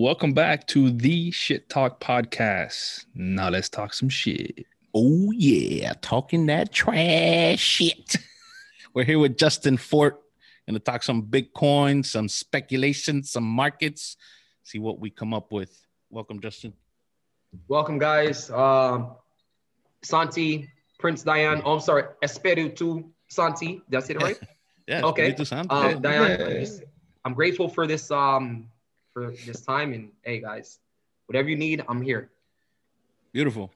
Welcome back to the Shit Talk Podcast. Now let's talk some shit. Oh yeah, talking that trash shit. We're here with Justin Fort. Gonna talk some Bitcoin, some speculation, some markets. See what we come up with. Welcome, Justin. Welcome, guys. Um, Santi, Prince Diane. Oh, I'm sorry, Espiritu Santi. Did I say it right? Yeah. Okay. Espiritu Santo. Um, Diane, Yeah. I'm, just- I'm grateful for this um for this time and hey guys, whatever you need, I'm here. Beautiful.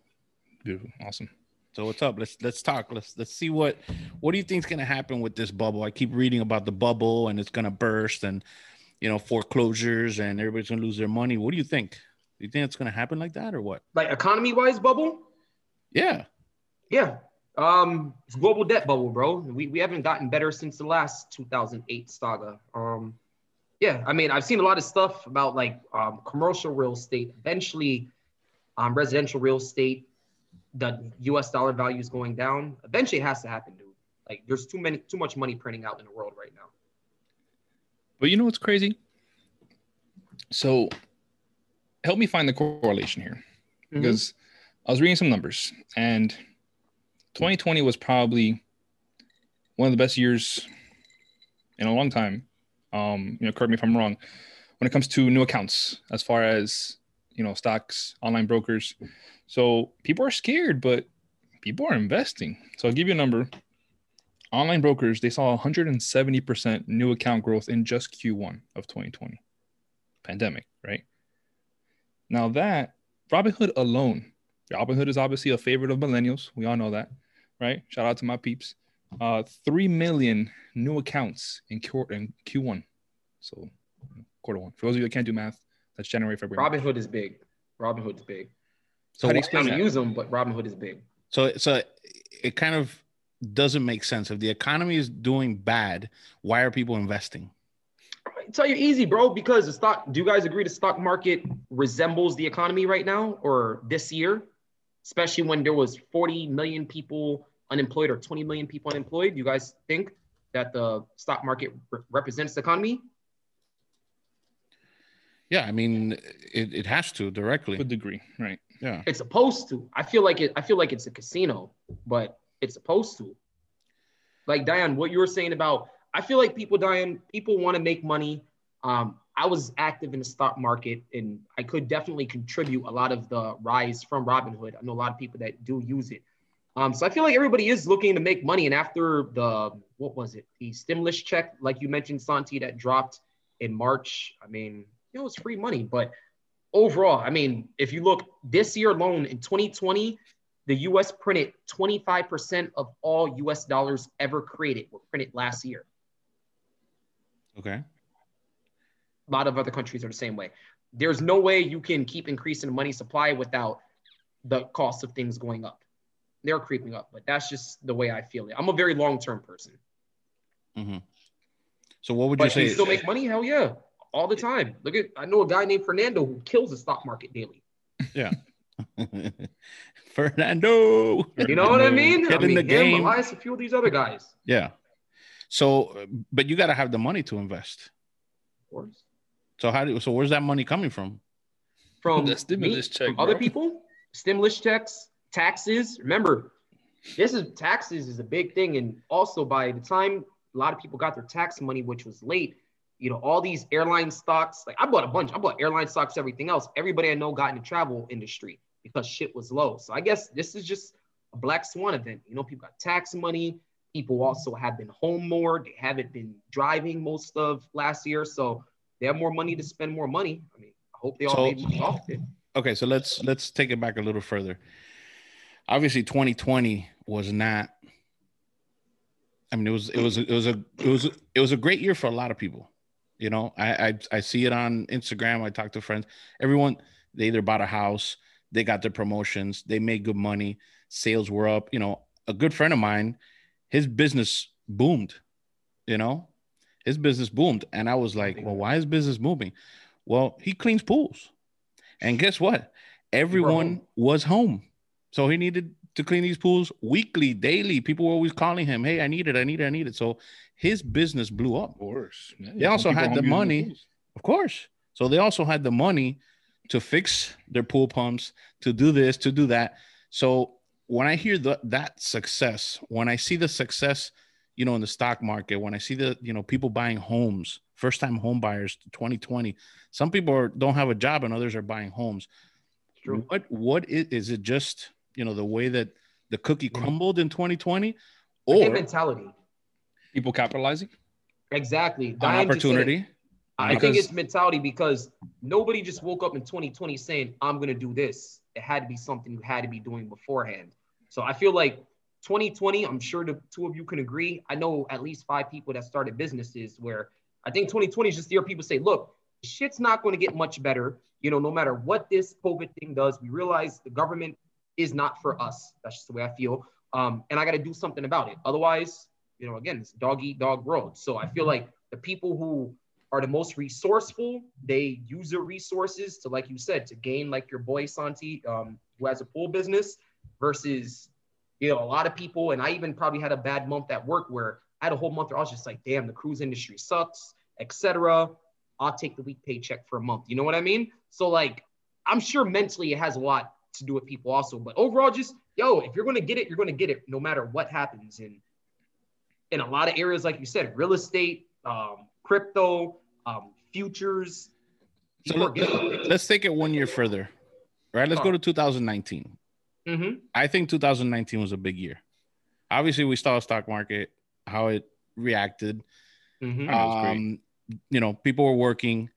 Beautiful. Awesome. So what's up? Let's let's talk. Let's let's see what what do you think's gonna happen with this bubble? I keep reading about the bubble and it's gonna burst and you know foreclosures and everybody's gonna lose their money. What do you think? Do you think it's gonna happen like that or what? Like economy wise bubble, Yeah. yeah. Um, it's global debt bubble, bro. We, we haven't gotten better since the last 2008 saga. Um, yeah, I mean, I've seen a lot of stuff about like um, commercial real estate. Eventually, um, residential real estate, the U.S. dollar value is going down. Eventually, it has to happen, dude. Like, there's too many, too much money printing out in the world right now. But you know what's crazy? So help me find the correlation here because I was reading some numbers and 2020 was probably one of the best years in a long time. Um, you know, correct me if I'm wrong, when it comes to new accounts, as far as you know, stocks, online brokers. So people are scared, but people are investing. So I'll give you a number. Online brokers, they saw 170% new account growth in just Q1 of 2020. Pandemic, right? Now that Robinhood alone, Robinhood is obviously a favorite of millennials. We all know that, right? Shout out to my peeps. Uh, 3 million new accounts in, Q- in Q1. So quarter one. For those of you that can't do math, that's January, February. Robinhood is big. Robinhood's big. So How do you I explain don't that? use them, but Robinhood is big. So so it kind of doesn't make sense. If the economy is doing bad, why are people investing? I tell you easy, bro, because the stock, do you guys agree the stock market resembles the economy right now or this year? Especially when there was 40 million people unemployed or 20 million people unemployed. Do you guys think that the stock market re- represents the economy? Yeah, I mean it, it has to directly. To a degree, right? Yeah. It's supposed to. I feel like it, I feel like it's a casino, but it's supposed to. Like Diane, what you were saying about, I feel like people, Diane, people want to make money. Um, I was active in the stock market and I could definitely contribute a lot of the rise from Robinhood. I know a lot of people that do use it. Um, so I feel like everybody is looking to make money. And after the, what was it? The stimulus check, like you mentioned, Santi, that dropped in March. I mean, you know, it's free money, but overall, I mean, if you look this year alone in 2020, the US printed 25% of all US dollars ever created were printed last year. Okay. A lot of other countries are the same way. There's no way you can keep increasing the money supply without the cost of things going up. They're creeping up, but that's just the way I feel it. I'm a very long-term person. hmm So what would you But can say? you still make money? Hell yeah. All the time. Look at I know a guy named Fernando who kills the stock market daily. Yeah. Fernando. You know what I mean? Get I in mean, the him, game. Elias, a few of these other guys. Yeah. So, but you got to have the money to invest. Of course. So how do? So where's that money coming from? From The stimulus me, check, from other people, stimulus checks, taxes. Remember, this is taxes is a big thing, and also by the time a lot of people got their tax money, which was late, you know, all these airline stocks. Like I bought a bunch. I bought airline stocks, everything else. Everybody I know got in the travel industry because shit was low. So I guess this is just a black swan event. You know, people got tax money. People also have been home more. They haven't been driving most of last year, so they have more money to spend more money. I mean, I hope they all So- made money off it. Okay, so let's let's take it back a little further. Obviously, 2020 was not. I mean, it was it was it was a it was it was a great year for a lot of people. You know, I I, I see it on Instagram. I talk to friends. Everyone they either bought a house, they got their promotions, they made good money, sales were up. You know, a good friend of mine, his business boomed. You know, his business boomed, and I was like, well, why is business booming? Well, he cleans pools. And guess what? Everyone home. was home. So he needed to clean these pools weekly, daily. People were always calling him, hey, I need it, I need it, I need it. So his business blew up. Of course. Yeah, They also had the money. tools. Of course. So they also had the money to fix their pool pumps, to do this, to do that. So when I hear the, that success, when I see the success, you know, in the stock market, when I see the, you know, people buying homes, first time home buyers 2020, some people are, don't have a job and others are buying homes. True. What, what is, is it just, you know, the way that the cookie crumbled in 2020 or think mentality. People capitalizing. Exactly. an Diane just said it. opportunity? I think it's mentality because nobody just woke up in 2020 saying, I'm going to do this. It had to be something you had to be doing beforehand. So I feel like 2020, I'm sure the two of you can agree. I know at least five people that started businesses where I think 2020 is just the year people say, look, shit's not going to get much better. You know, no matter what this COVID thing does, we realize the government is not for us. That's just the way I feel. Um, and I got to do something about it. Otherwise, you know, again, it's dog eat dog world. So I feel like the people who are the most resourceful. They use their resources to, like you said, to gain like your boy Santi, um, who has a pool business, versus you know a lot of people. And I even probably had a bad month at work where I had a whole month where I was just like, damn, the cruise industry sucks, etc. I'll take the week paycheck for a month. You know what I mean? So like, I'm sure mentally it has a lot to do with people also, but overall, just yo, if you're gonna get it, you're gonna get it no matter what happens. And in a lot of areas, like you said, real estate, um, crypto, um, futures. So let, getting let's take it one year further, right? Let's go to 2019. Mhm. I think 2019 was a big year. Obviously, we saw a stock market how it reacted. Mhm. That was great. Um, you know, people were working.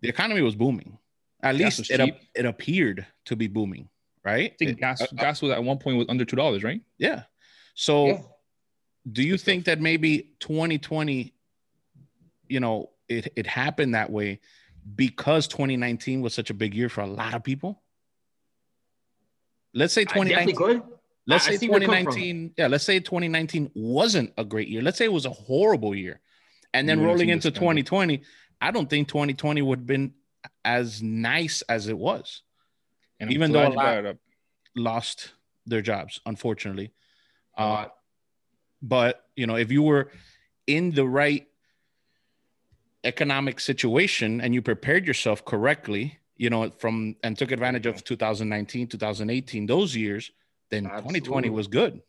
The economy was booming. At Gas least it ap- it appeared to be booming, right? I think gas uh, gas was at one point was under two dollars, right? yeah. So, Yeah. do you stuff. think that maybe 2020, you know, it it happened that way because 2019 was such a big year for a lot of people? Let's say 2019. Let's I- say see where you're coming from. 2019. Yeah, let's say 2019 wasn't a great year. Let's say it was a horrible year. And then rolling into this kind of- 2020, I don't think 2020 would have been as nice as it was. And Even though a lot- brought it up. Lost their jobs, unfortunately. Uh, but you know, if you were in the right economic situation and you prepared yourself correctly, you know, from and took advantage of 2019, 2018, those years, then 2020 was good.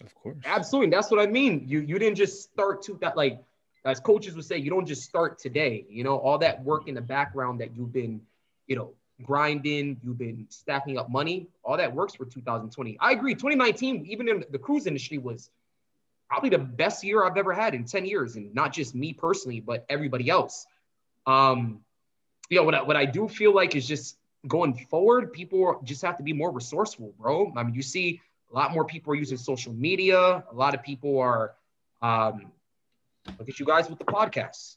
Of course. Absolutely. That's what I mean. You you didn't just start to that like as coaches would say, you don't just start today. You know, all that work in the background that you've been, you know, grinding, you've been stacking up money, all that works for 2020. I agree. 2019, even in the cruise industry, was probably the best year I've ever had in 10 years, and not just me personally, but everybody else. Um, you know, what I, what I do feel like is just going forward, people just have to be more resourceful, bro. I mean, you see a lot more people are using social media. A lot of people are, um, look at you guys with the podcasts.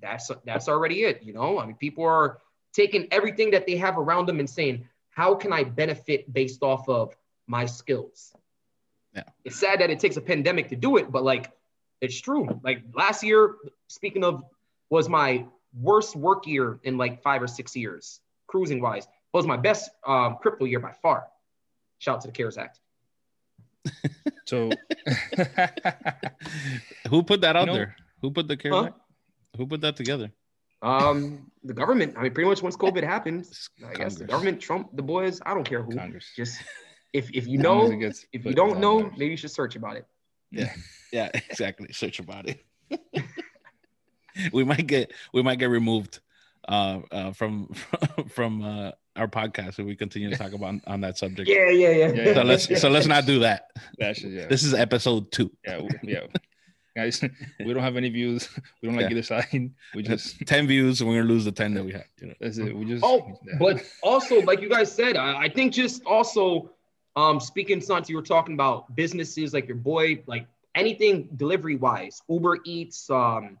That's that's already it. You know, I mean, people are taking everything that they have around them and saying, how can I benefit based off of my skills? Yeah. It's sad that it takes a pandemic to do it, but like, it's true. Like last year, speaking of, was my worst work year in like five or six years, cruising wise. It Was my best um, crypto year by far. Shout out to the CARES Act. So Who put that out know- there? Who put the CARES Huh? Act? Who put that together? Um, the government. I mean, pretty much once COVID happened, I guess the government, Trump, the boys. I don't care who. Congress. Just if if you As long as know, if you don't know, there. maybe you should search about it. Yeah, yeah, exactly. Search about it. we might get we might get removed uh, uh, from from uh, our podcast if we continue to talk about on that subject. Yeah, yeah, yeah. Yeah, So let's so let's not do that. That should, yeah. This is episode two. yeah, yeah. Guys, we don't have any views. We don't like Yeah. either side. We just Ten views, and we're gonna lose the ten that we had. You know. that's it. We just Oh, yeah. but also, like you guys said, I, I think just also, um, speaking Santi, you were talking about businesses like your boy, like anything delivery wise, Uber Eats, um,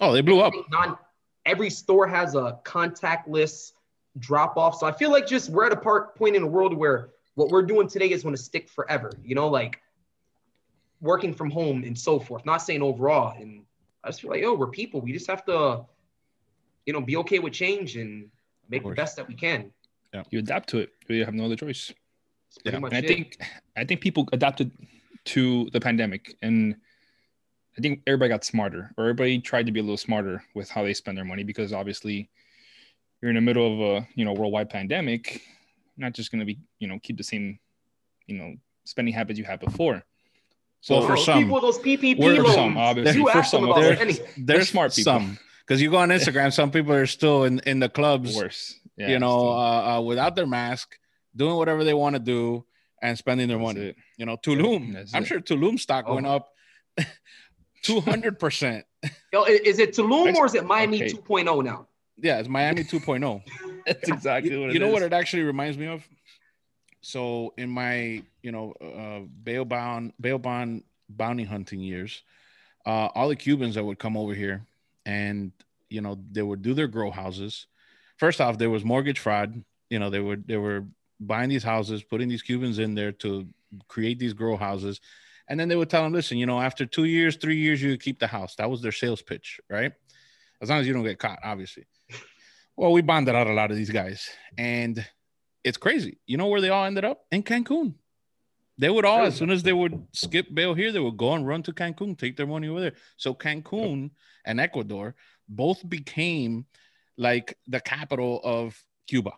Oh, they blew up. non every store has a contactless drop off. So I feel like just we're at a part point in the world where what we're doing today is going to stick forever. You know, like working from home and so forth. Not saying overall. And I just feel like, oh, we're people. We just have to, you know, be okay with change and make the best that we can. Yeah, you adapt to it. You have no other choice. Yeah. And I it. think I think people adapted to the pandemic and I think everybody got smarter or everybody tried to be a little smarter with how they spend their money because obviously you're in the middle of a you know worldwide pandemic, not just going to be you know keep the same you know spending habits you had before. So Well, for those some, people, those PPP for loans, some, obviously, you for ask them some, about there- any. They're smart people. Some because you go on Instagram, some people are still in in the clubs, worse. Yeah, you know, uh, uh, without their mask, doing whatever they want to do and spending their that's money. it. You know, Tulum. That's I'm it. sure Tulum stock Oh. went up two hundred percent. Yo, is it Tulum or is it Miami Okay. 2.0 now? Yeah, it's Miami 2.0. That's exactly you, what it you know what it actually reminds me of? So in my, you know, uh, bail bond, bail bond bounty hunting years, uh, all the Cubans that would come over here, and you know, they would do their grow houses. First off, there was mortgage fraud. You know, they would they were buying these houses, putting these Cubans in there to create these grow houses, and then they would tell them, listen, you know, after two years, three years, you keep the house. That was their sales pitch, right? As long as you don't get caught, obviously. Well, we bonded out a lot of these guys, and it's crazy. You know where they all ended up? In Cancun. They would all, as soon as they would skip bail here, they would go and run to Cancun, take their money over there. So Cancun and Ecuador both became like the capital of Cuba,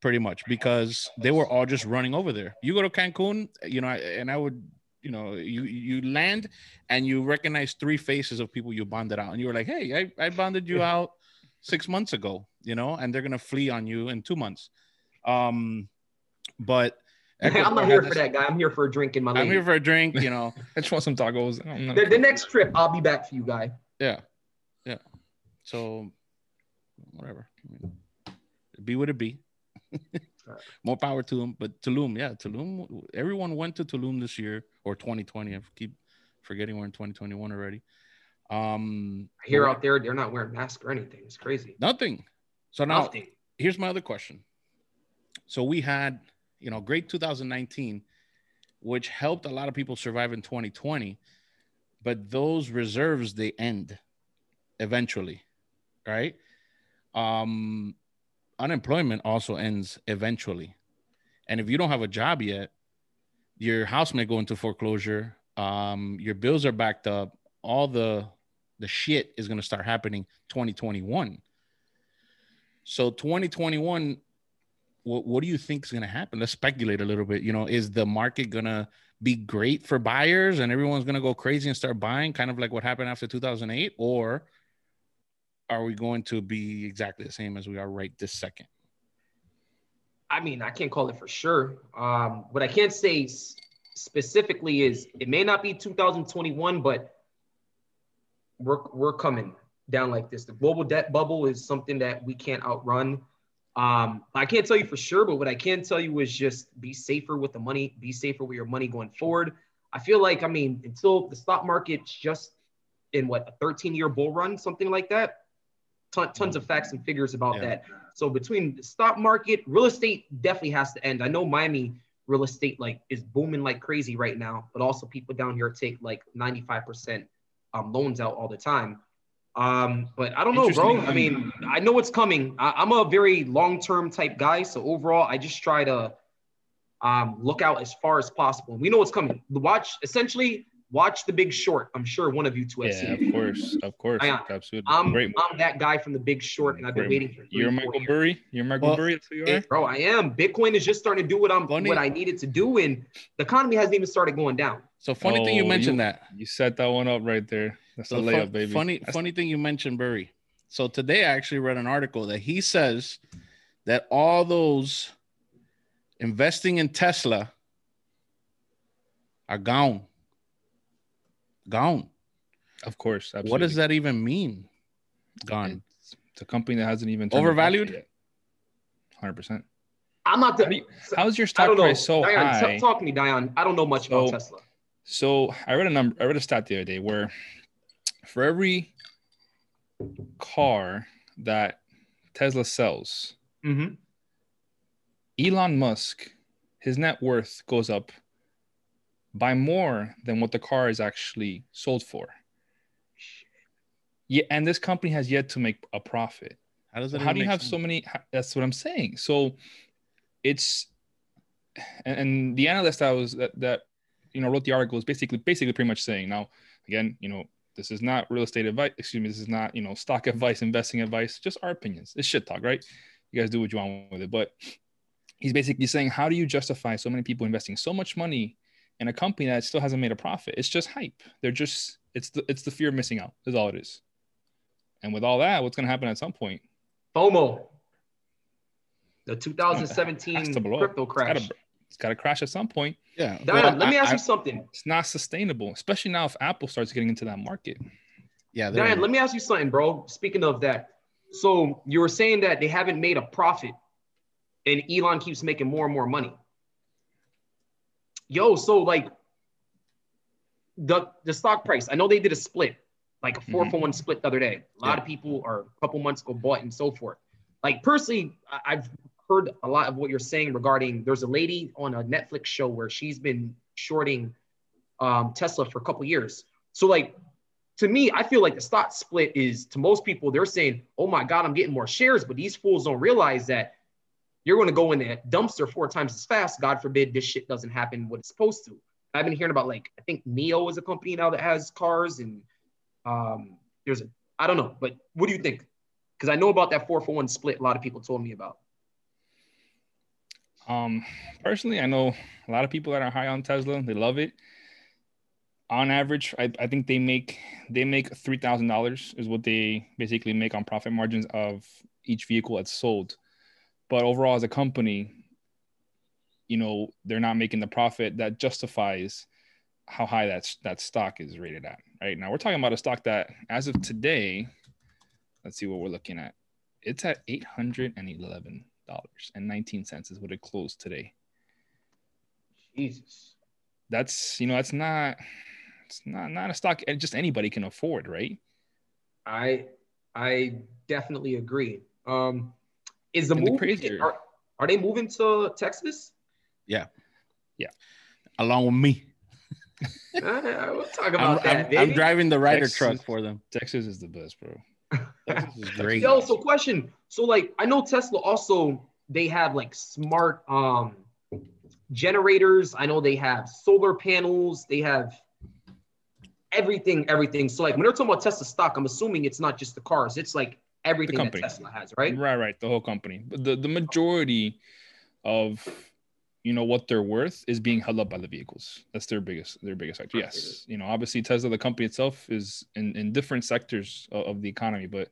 pretty much, because they were all just running over there. You go to Cancun, you know, and I would, you know, you you land and you recognize three faces of people you bonded out, and you were like, hey, I, I bonded you out six months ago, you know, and they're gonna flee on you in two months. Um, but I'm not here for this- that guy. I'm here for a drink in my I'm lady. here for a drink, you know. I just want some tacos. The, the next trip, I'll be back for you, guy. Yeah, yeah. So, whatever. Be what it be. More power to him. But Tulum, yeah, Tulum. Everyone went to Tulum this year or 2020. I keep forgetting we're in 2021 already. Um, Here out there they're not wearing masks or anything. It's crazy. nothing. So now Nothing. here's my other question. So we had, you know, great 2019, which helped a lot of people survive in 2020, but those reserves they end eventually, right? Um, unemployment also ends eventually, and if you don't have a job yet, your house may go into foreclosure. Um, your bills are backed up. All the the shit is going to start happening 2021. So 2021, what, what do you think is going to happen? Let's speculate a little bit. You know, is the market going to be great for buyers and everyone's going to go crazy and start buying, kind of like what happened after 2008? Or are we going to be exactly the same as we are right this second? I mean, I can't call it for sure. Um, what I can't say specifically is it may not be 2021, but we're we're coming down like this. The global debt bubble is something that we can't outrun. Um, I can't tell you for sure, but what I can tell you is just be safer with the money, be safer with your money going forward. I feel like, I mean, until the stock market's just in what a 13 year bull run, something like that. Ton, tons of facts and figures about Yeah. that. So between the stock market, real estate definitely has to end. I know Miami real estate like is booming like crazy right now, but also people down here take like 95% um, loans out all the time. Um, but I don't know, bro. I mean, I know it's coming. I, I'm a very long-term type guy, so overall, I just try to um, look out as far as possible. We know what's coming. Watch essentially watch The Big Short. I'm sure one of you two have Yeah, seen. of course, of course, I am. absolutely. I'm Great. I'm that guy from The Big Short, and I've been Great waiting for. three, You're four Michael years. Burry. You're Michael Well, Burry. That's who you it- are. Bro, I am. Bitcoin is just starting to do what I'm Funny- what I needed to do, and the economy hasn't even started going down. So funny thing you Oh, mentioned that. You set that one up right there. That's So a fun- layup, baby. Funny, That's- funny thing you mentioned Burry. So today I actually read an article that he says that all those investing in Tesla are gone. Gone. Of course. Absolutely. What does that even mean? Gone. It's, it's a company that hasn't even Overvalued? Hundred percent. I'm not the. do you- how is your stock don't know. price so Dion, high? t- talk to me, Dion. I don't know much about Tesla. So I read a number. I read a stat the other day where for every car that Tesla sells, Mm-hmm. Elon Musk, his net worth goes up by more than what the car is actually sold for. Yeah, and this company has yet to make a profit. How does that? How do you have sense? so many? That's what I'm saying. So it's and, and the analyst I was that that you know wrote the article is basically basically pretty much saying now again you know this is not real estate advice excuse me this is not you know stock advice investing advice just our opinions it's shit talk right you guys do what you want with it. But he's basically saying, how do you justify so many people investing so much money in a company that still hasn't made a profit? It's just hype. They're just it's the it's the fear of missing out. Is all it is. And with all that, what's going to happen at some point? FOMO. The 2017 crypto crash. It's got to crash at some point. Yeah. Dion, well, let me ask I, you something. It's not sustainable, especially now if Apple starts getting into that market. Yeah. Dion, let me ask you something, bro. Speaking of that, so you were saying that they haven't made a profit, and Elon keeps making more and more money. Yo, so like the the stock price. I know they did a split, like a 4 mm-hmm. for one split the other day. A lot yeah. of people are a couple months ago bought and so forth. Like personally, I've heard a lot of what you're saying regarding. There's a lady on a Netflix show where she's been shorting um, Tesla for a couple years. So like to me, I feel like the stock split is to most people, they're saying, oh my God, I'm getting more shares. But these fools don't realize that you're going to go in the dumpster four times as fast. God forbid this shit doesn't happen what it's supposed to. I've been hearing about like, I think NIO is a company now that has cars and um, there's a, I don't know, but what do you think? Because I know about that four for one split. A lot of people told me about. Um, personally, I know a lot of people that are high on Tesla. They love it. On average, I, I think they make they make three thousand dollars is what they basically make on profit margins of each vehicle that's sold. But overall, as a company, you know, they're not making the profit that justifies how high that that stock is rated at. Right now, we're talking about a stock that, as of today, let's see what we're looking at. It's at eight hundred and eleven dollars and nineteen cents is what it closed today. Jesus, that's you know that's not it's not not a stock just anybody can afford, right? I I definitely agree. Um, is the move crazier? Are, are they moving to Texas? Yeah, yeah, along with me. uh, we'll talk about I'm, that. I'm, I'm, driving the Ryder Texas, truck for them. Texas is the best, bro. Texas is great. Yo, so question. So like, I know Tesla also they have like smart um generators. I know they have solar panels. They have everything, everything. So like when they're talking about Tesla stock, I'm assuming it's not just the cars. It's like everything that Tesla has, right? Right, right. The whole company. But the, the majority of you know what they're worth is being held up by the vehicles. That's their biggest their biggest factor. Yes, you know obviously Tesla, the company itself, is in in different sectors of, of the economy, but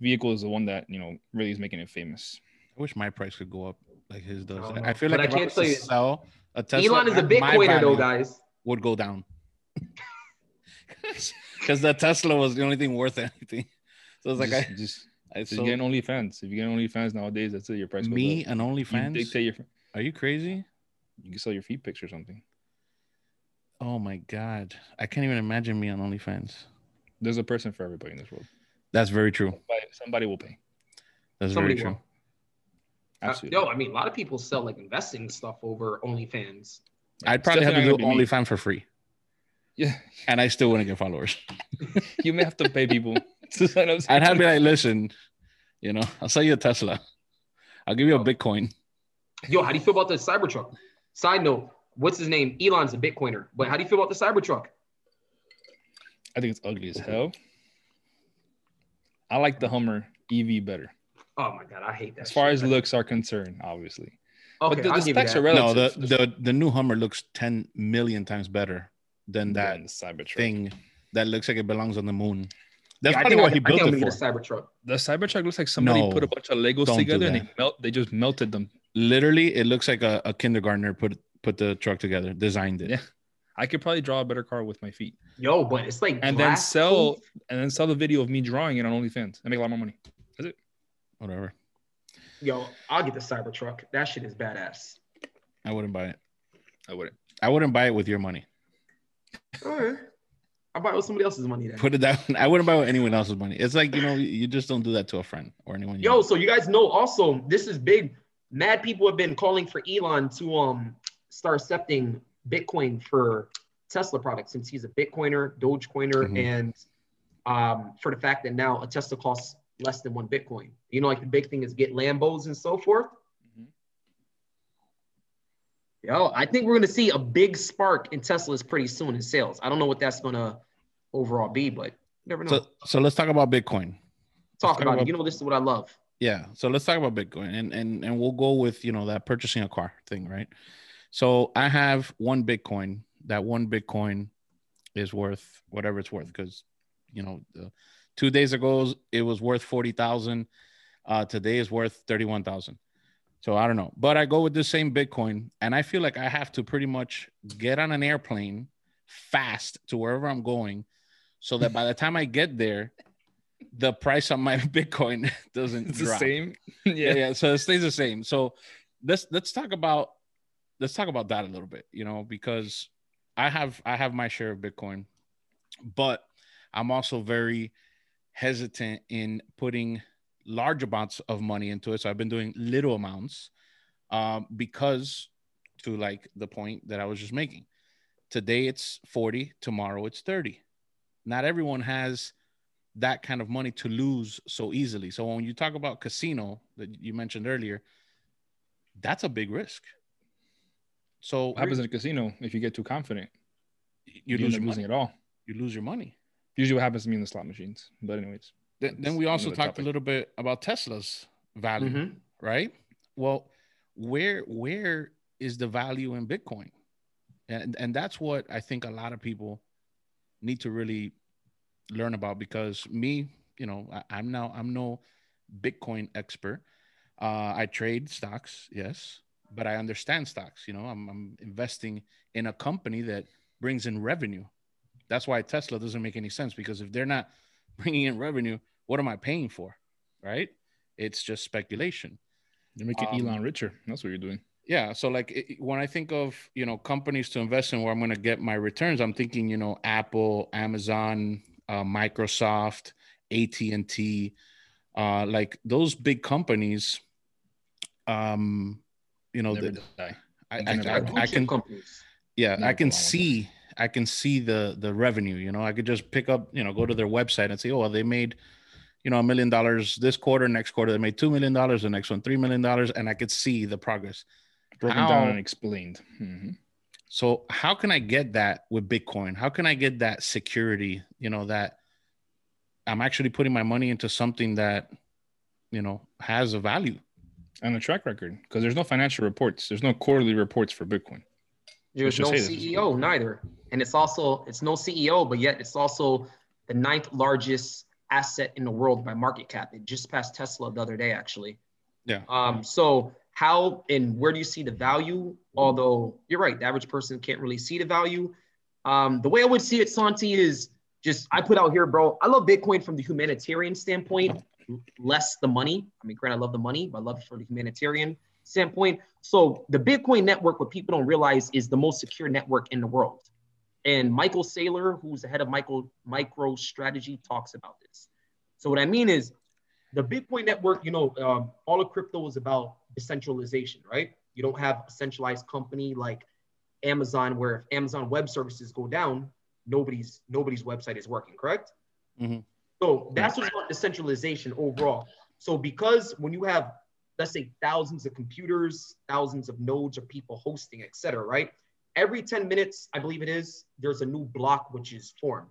vehicle is the one that you know really is making it famous. I wish my price could go up like his does. I, I feel like I can't tell you. Sell a Tesla, Elon is a Bitcoiner though, guys. Would go down because the Tesla was the only thing worth anything. So it's like just, I just. I, so, you get OnlyFans. If you get OnlyFans nowadays, that's it. Your price. Me and OnlyFans. You dictate your. Are you crazy? You can sell your feet pics or something. Oh my god, I can't even imagine me on OnlyFans. There's a person for everybody in this world. That's very true. Somebody, somebody will pay. That's somebody very true. Will. Absolutely. Uh, yo, I mean, a lot of people sell like investing stuff over OnlyFans. I'd probably have to do OnlyFans for free. Yeah. And I still wouldn't get followers. you may have to pay people. to sign up. I'd have to be like, listen, you know, I'll sell you a Tesla. I'll give you a Bitcoin. Yo, how do you feel about the Cybertruck? Side note, what's his name? Elon's a Bitcoiner. But how do you feel about the Cybertruck? I think it's ugly as hell. I like the Hummer EV better. Oh my god, I hate that. As far as looks are concerned, obviously. Okay, but the, the specs are relative. No, the, the the new Hummer looks 10 million times better than that Cybertruck. thing that looks like it belongs on the moon. That's yeah, probably what he built it for. Cybertruck. The Cybertruck looks like somebody no, put a bunch of Legos together and they melt. They just melted them. Literally, it looks like a, a kindergartner put put the truck together, designed it. Yeah, I could probably draw a better car with my feet. Yo, but it's like and then sell proof. and then sell the video of me drawing it on OnlyFans. I make a lot more money. That's it. Whatever. Yo, I'll get the Cybertruck. That shit is badass. I wouldn't buy it. I wouldn't. I wouldn't buy it with your money. All right. I'll buy it with somebody else's money then. Put it down. I wouldn't buy it with anyone else's money. It's like, you know, you just don't do that to a friend or anyone. Yo, know. so you guys know also, this is big. Mad people have been calling for Elon to um start accepting Bitcoin for Tesla products since he's a Bitcoiner, Dogecoiner, mm-hmm. and um, for the fact that now a Tesla costs less than one Bitcoin. You know, like the big thing is get Lambos and so forth. Mm-hmm. Yo, I think we're going to see a big spark in Teslas pretty soon in sales. I don't know what that's going to overall be, but never know. So, so let's talk about Bitcoin. Talk, about, about, it. You know, this is what I love. Yeah. So let's talk about Bitcoin and and and we'll go with, you know, that purchasing a car thing, right? So I have one Bitcoin. That one Bitcoin is worth whatever it's worth because, you know, the, two days ago it was worth 40,000. Uh, today is worth 31,000. So I don't know, but I go with the same Bitcoin and I feel like I have to pretty much get on an airplane fast to wherever I'm going so that by the time I get there, the price of my Bitcoin doesn't It's drop. the same. Yeah. yeah. yeah, So it stays the same. So let's let's talk about let's talk about that a little bit, you know, because I have I have my share of Bitcoin, but I'm also very hesitant in putting large amounts of money into it. So I've been doing little amounts um, because to like the point that I was just making. Today it's 40, tomorrow it's 30. Not everyone has that kind of money to lose so easily. So when you talk about casino that you mentioned earlier, that's a big risk. So What happens in a casino if you get too confident? you You, lose end your up losing money. it all. You lose your money. Usually, what happens to me in the slot machines. But anyways, Then, then we also talked topic. a little bit about Tesla's value, Mhm. right? Well, where where is the value in Bitcoin? And and that's what I think a lot of people need to really learn about because me, you know, I, I'm now I'm no Bitcoin expert. Uh, I trade stocks, yes, but I understand stocks. You know, I'm, I'm investing in a company that brings in revenue. That's why Tesla doesn't make any sense because if they're not bringing in revenue, what am I paying for? Right? It's just speculation. you're making Um, Elon richer. That's what you're doing. Yeah. So like it, when I think of you know companies to invest in where I'm going to get my returns, I'm thinking you know Apple, Amazon, uh, Microsoft, AT and T, uh, like those big companies. Um, you know, the, die. I, I. I, I can companies. yeah Never i can go on see i can see the the revenue you know i could just pick up you know go to their website and say oh well, they made you know a million dollars this quarter next quarter they made two million dollars the next one three million dollars and i could see the progress Broken How- down and explained. Mhm. so how can i get that with bitcoin how can i get that security you know that i'm actually putting my money into something that you know has a value And a track record because there's no financial reports. There's no quarterly reports for Bitcoin. There's no this. CEO neither, and it's also it's no CEO, but yet it's also the ninth largest asset in the world by market cap. It just passed Tesla the other day, actually. Yeah. Um. So how and where do you see the value? Although you're right, the average person can't really see the value. Um. The way I would see it, Santi, is just I put out here, bro. I love Bitcoin from the humanitarian standpoint, less the money. I mean, granted, I love the money, but I love it for the humanitarian standpoint. So the Bitcoin network, what people don't realize, is the most secure network in the world. And Michael Saylor, who's the head of Michael MicroStrategy, talks about this. So what I mean is, the Bitcoin network, you know, um, all of crypto is about decentralization, right? You don't have a centralized company like Amazon, where if Amazon Web Services go down, nobody's nobody's website is working, correct? Mhm. So that's what's about decentralization overall. So because when you have, let's say, thousands of computers, thousands of nodes of people hosting, et cetera, right? Every 10 minutes, I believe it is, there's a new block which is formed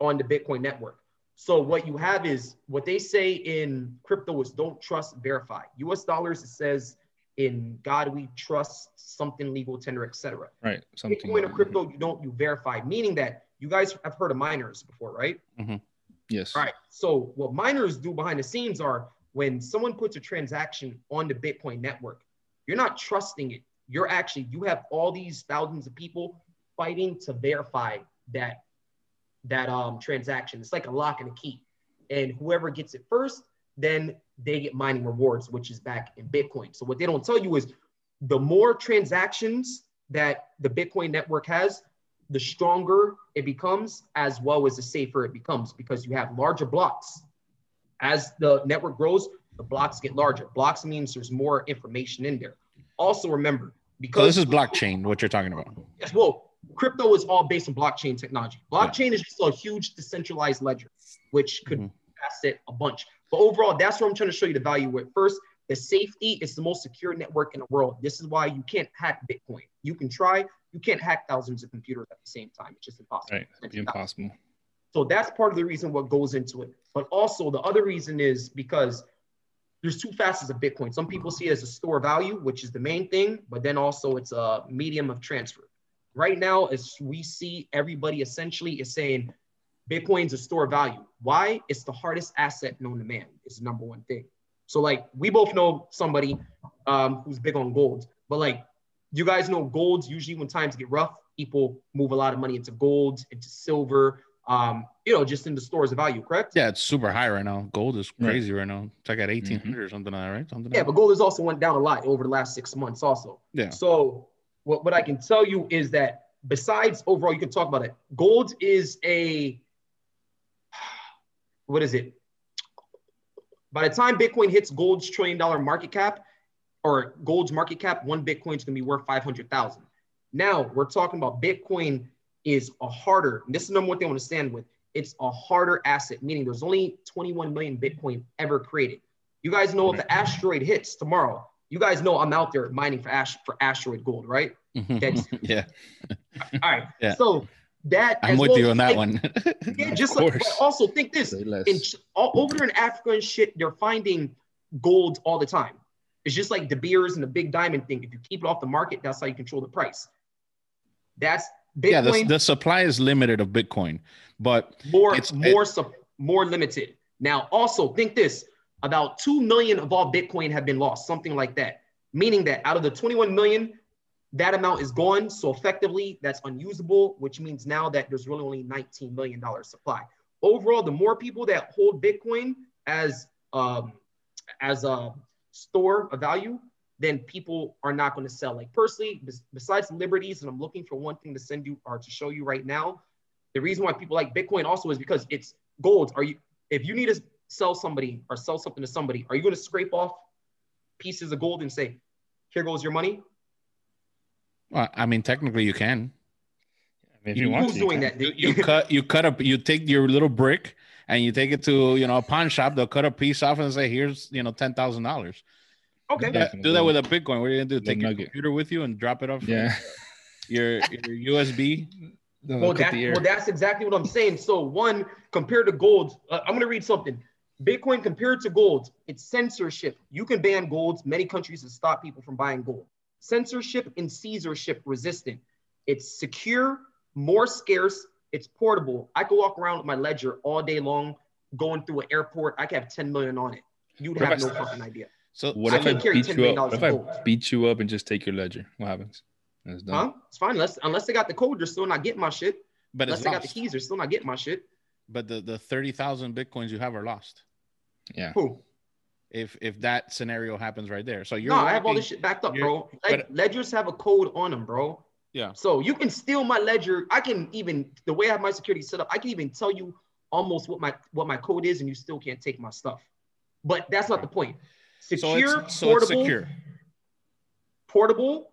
on the Bitcoin network. So what you have is what they say in crypto is don't trust, verify. US dollars, it says in God we trust, something legal tender, et cetera. Right. Something. Bitcoin or crypto, you don't, you verify, meaning that you guys have heard of miners before, right? Mm-hmm. Yes. All right. So what miners do behind the scenes are when someone puts a transaction on the Bitcoin network, you're not trusting it. You're actually you have all these thousands of people fighting to verify that that um transaction. It's like a lock and a key. And whoever gets it first, then they get mining rewards, which is back in Bitcoin. So what they don't tell you is the more transactions that the Bitcoin network has, the stronger it becomes, as well as the safer it becomes, because you have larger blocks. As the network grows, the blocks get larger. Blocks means there's more information in there. Also, remember, so because this is blockchain what you're talking about Yes, well, crypto is all based on blockchain technology. Blockchain is just a huge decentralized ledger, which could Mhm. pass it a bunch. But overall, that's what I'm trying to show you the value with. First, the safety is the most secure network in the world. This is why you can't hack Bitcoin. You can try, you can't hack thousands of computers at the same time. It's just impossible. Right. It'd be impossible. So that's part of the reason what goes into it. But also the other reason is because there's two facets of Bitcoin. Some people see it as a store of value, which is the main thing, but then also it's a medium of transfer. Right now, as we see, everybody essentially is saying Bitcoin's a store of value. Why? It's the hardest asset known to man. It's the number one thing. So like we both know somebody um, who's big on gold, but like you guys know gold's usually when times get rough, people move a lot of money into gold, into silver, um, you know, just in the stores of value, correct? Yeah, it's super high right now. Gold is crazy right, right now. It's like at 1800 mm-hmm. or something like that, right? Something yeah, like but gold has also went down a lot over the last six months also. Yeah. So what, what I can tell you is that besides overall, you can talk about it. Gold is a, what is it? By the time Bitcoin hits gold's trillion dollar market cap or gold's market cap, one Bitcoin is gonna be worth 500,000. Now we're talking about Bitcoin is a harder, this is the number one thing I want to stand with. It's a harder asset, meaning there's only 21 million Bitcoin ever created. You guys know if the asteroid hits tomorrow, you guys know I'm out there mining for ash for asteroid gold, right? Mm-hmm. That's yeah. All right. Yeah. So that I'm with well you on that like, one. yeah, just like also think this in all, over in Africa and shit, they're finding gold all the time. It's just like De Beers and the big diamond thing. If you keep it off the market, that's how you control the price. That's Bitcoin, yeah, the, the, supply is limited of Bitcoin, but more it's more it, more limited. Now, also think this: about two million of all Bitcoin have been lost, something like that. Meaning that out of the 21 million, that amount is gone. So effectively, that's unusable, which means now that there's really only 19 million dollar supply. Overall, the more people that hold Bitcoin as um, as a store of value, then people are not going to sell. Like personally, besides liberties, and I'm looking for one thing to send you or to show you right now. The reason why people like Bitcoin also is because it's gold. Are you if you need to sell somebody or sell something to somebody, are you going to scrape off pieces of gold and say, "Here goes your money"? Well, I mean, technically, you can. I mean, if you, want Who's to, doing you that? You, you cut, you cut up, you take your little brick and you take it to you know a pawn shop. They'll cut a piece off and say, "Here's you know ten thousand dollars." Okay. Yeah, do that with a Bitcoin. What are you gonna do? Take your computer with you and drop it off? Yeah. Your your USB. well, that, well, that's exactly what I'm saying. So one compared to gold, uh, I'm gonna read something. Bitcoin compared to gold, it's censorship. You can ban golds. Many countries have stopped people from buying gold. Censorship and censorship resistant. It's secure, more scarce. It's portable. I could walk around with my ledger all day long, going through an airport. I could have 10 million on it. You'd have no fucking idea. So what if I beat you up? What if I beat you up and just take your ledger? What happens? It's done. Huh? It's fine. Unless unless they got the code, they're still not getting my shit. But unless they lost. got the keys, they're still not getting my shit. But the the thirty thousand bitcoins you have are lost. Yeah. Who? If if that scenario happens right there, so you're. No, walking, I have all this shit backed up, bro. Led, ledgers have a code on them, bro. Yeah. So you can steal my ledger. I can even the way I have my security set up. I can even tell you almost what my what my code is, and you still can't take my stuff. But that's not the point. Secure, so it's, so portable, secure. portable,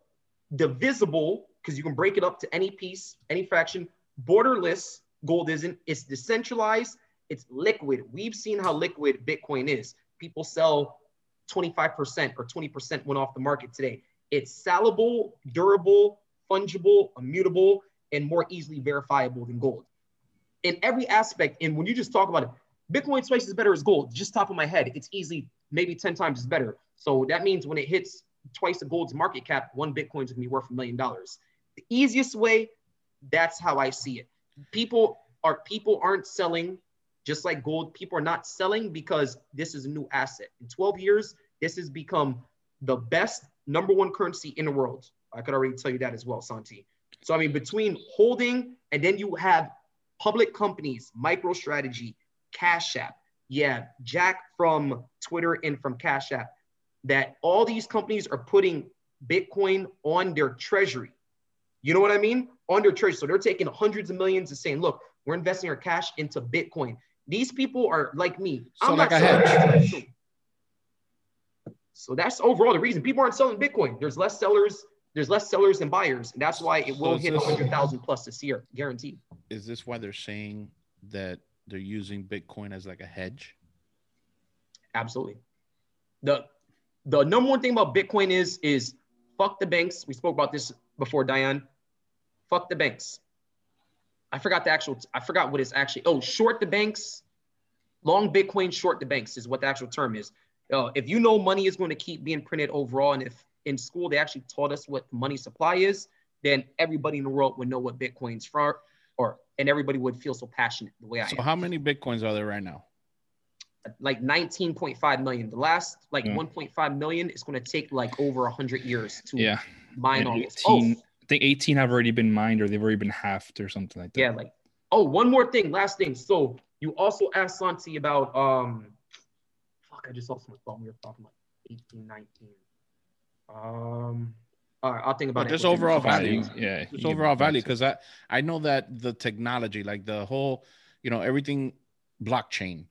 divisible, because you can break it up to any piece, any fraction, borderless. Gold isn't. It's decentralized. It's liquid. We've seen how liquid Bitcoin is. People sell 25% or 20% went off the market today. It's salable, durable, fungible, immutable, and more easily verifiable than gold. In every aspect, and when you just talk about it, Bitcoin twice as better as gold. Just top of my head, it's easily maybe 10 times better. So that means when it hits twice the gold's market cap, one Bitcoin is gonna be worth a million dollars. The easiest way, that's how I see it. People are people aren't selling just like gold. People are not selling because this is a new asset. In 12 years, this has become the best number one currency in the world. I could already tell you that as well, Santi. So I mean, between holding and then you have public companies, MicroStrategy, Cash App, yeah, Jack from Twitter and from Cash App, that all these companies are putting Bitcoin on their treasury. You know what I mean? On their treasury. So they're taking hundreds of millions and saying, look, we're investing our cash into Bitcoin. These people are like me. So I'm like not selling So that's overall the reason people aren't selling Bitcoin. There's less sellers. There's less sellers than buyers, and that's why it will so hit 100,000 plus this year, guaranteed. Is this why they're saying that they're using Bitcoin as like a hedge? Absolutely. The the number one thing about Bitcoin is is fuck the banks. We spoke about this before, Diane. Fuck the banks. I forgot the actual. I forgot what it's actually. Oh, short the banks, long Bitcoin, short the banks is what the actual term is. Uh, if you know money is going to keep being printed overall, and if in school they actually taught us what money supply is, then everybody in the world would know what Bitcoin's for, or and everybody would feel so passionate the way I So am. how many bitcoins are there right now? like 19.5 million. The last like Yeah. 1.5 million is going to take like over 100 years to Yeah. mine all this. 18, Oh, I think 18 have already been mined or they've already been halved or something like that. yeah, like oh, one more thing, last thing. So you also asked Santi about um fuck, I just lost my phone. We were talking about 18, 19. Um all right, I'll think about But it. just overall figure it out. value. Yeah. you Just overall value, because I I know that the technology, like the whole, you know, everything blockchain,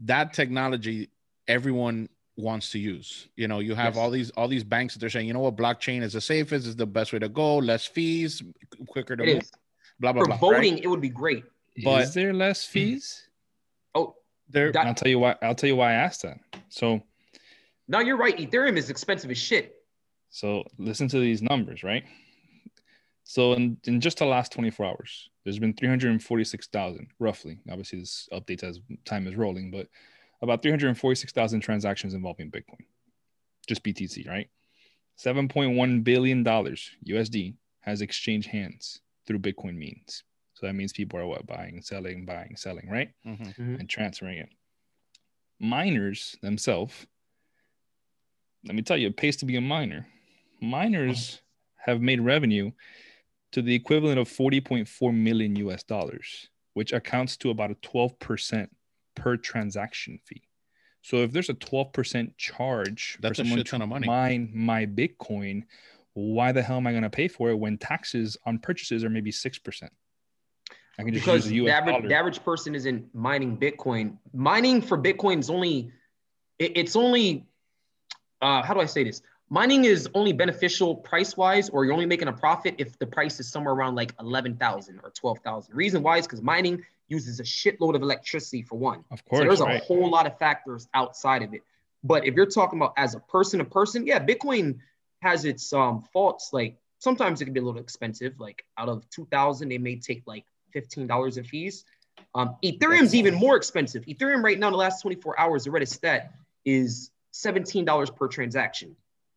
that technology, everyone wants to use. You know, you have Yes. all these all these banks that they're saying, you know what, blockchain is the safest, is the best way to go, less fees, quicker to It move, is. blah blah For blah. voting, right? it would be great. but- is there less hmm. fees? Oh, There, that- I'll tell you why. I'll tell you why I asked that. So, no, you're right. Ethereum is expensive as shit. So listen to these numbers, right? So in, in just the last 24 hours, there's been 346,000 roughly. Obviously, this updates as time is rolling, but about 346,000 transactions involving Bitcoin, just BTC, right? 7.1 billion dollars USD has exchanged hands through Bitcoin means. So that means people are what buying, selling, buying, selling, right? Mhm. and transferring it. Miners themselves, let me tell you, it pays to be a miner. Miners have made revenue to the equivalent of 40.4 million US dollars, which accounts to about a 12% per transaction fee. So if there's a 12% charge That's a for someone shit ton to of money. mine my Bitcoin, why the hell am I going to pay for it when taxes on purchases are maybe 6%? I can just because use the US average, dollar. the average person isn't mining Bitcoin. Mining for Bitcoin is only, it- it's only, uh, how do I say this? Mining is only beneficial price wise, or you're only making a profit if the price is somewhere around like 11,000 or 12,000. Reason why is because mining uses a shitload of electricity for one. of So course, there's a whole lot of factors outside of it. But if you're talking about as a person to person, yeah, Bitcoin has its um faults. Like sometimes it can be a little expensive. Like out of 2000, they may take like $15 in fees. Um, Ethereum's even more expensive. Ethereum right now, in the last 24 hours, the Reddit stat is $17 per transaction.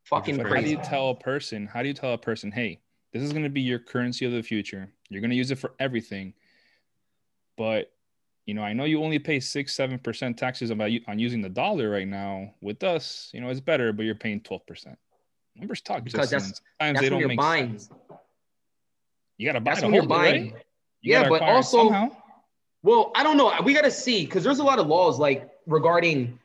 Fucking But how do you tell a person? How do you tell a person, hey, this is going to be your currency of the future. You're going to use it for everything, but you know, I know you only pay six, seven percent taxes about you on using the dollar right now. With us, you know, it's better, but you're paying twelve percent. Numbers talk. Because that's- sometimes That's they don't you're make buying. sense. You got to buy That's when you're buying. right? You Yeah, but also- somehow. Well, I don't know. We got to see because there's a lot of laws like regarding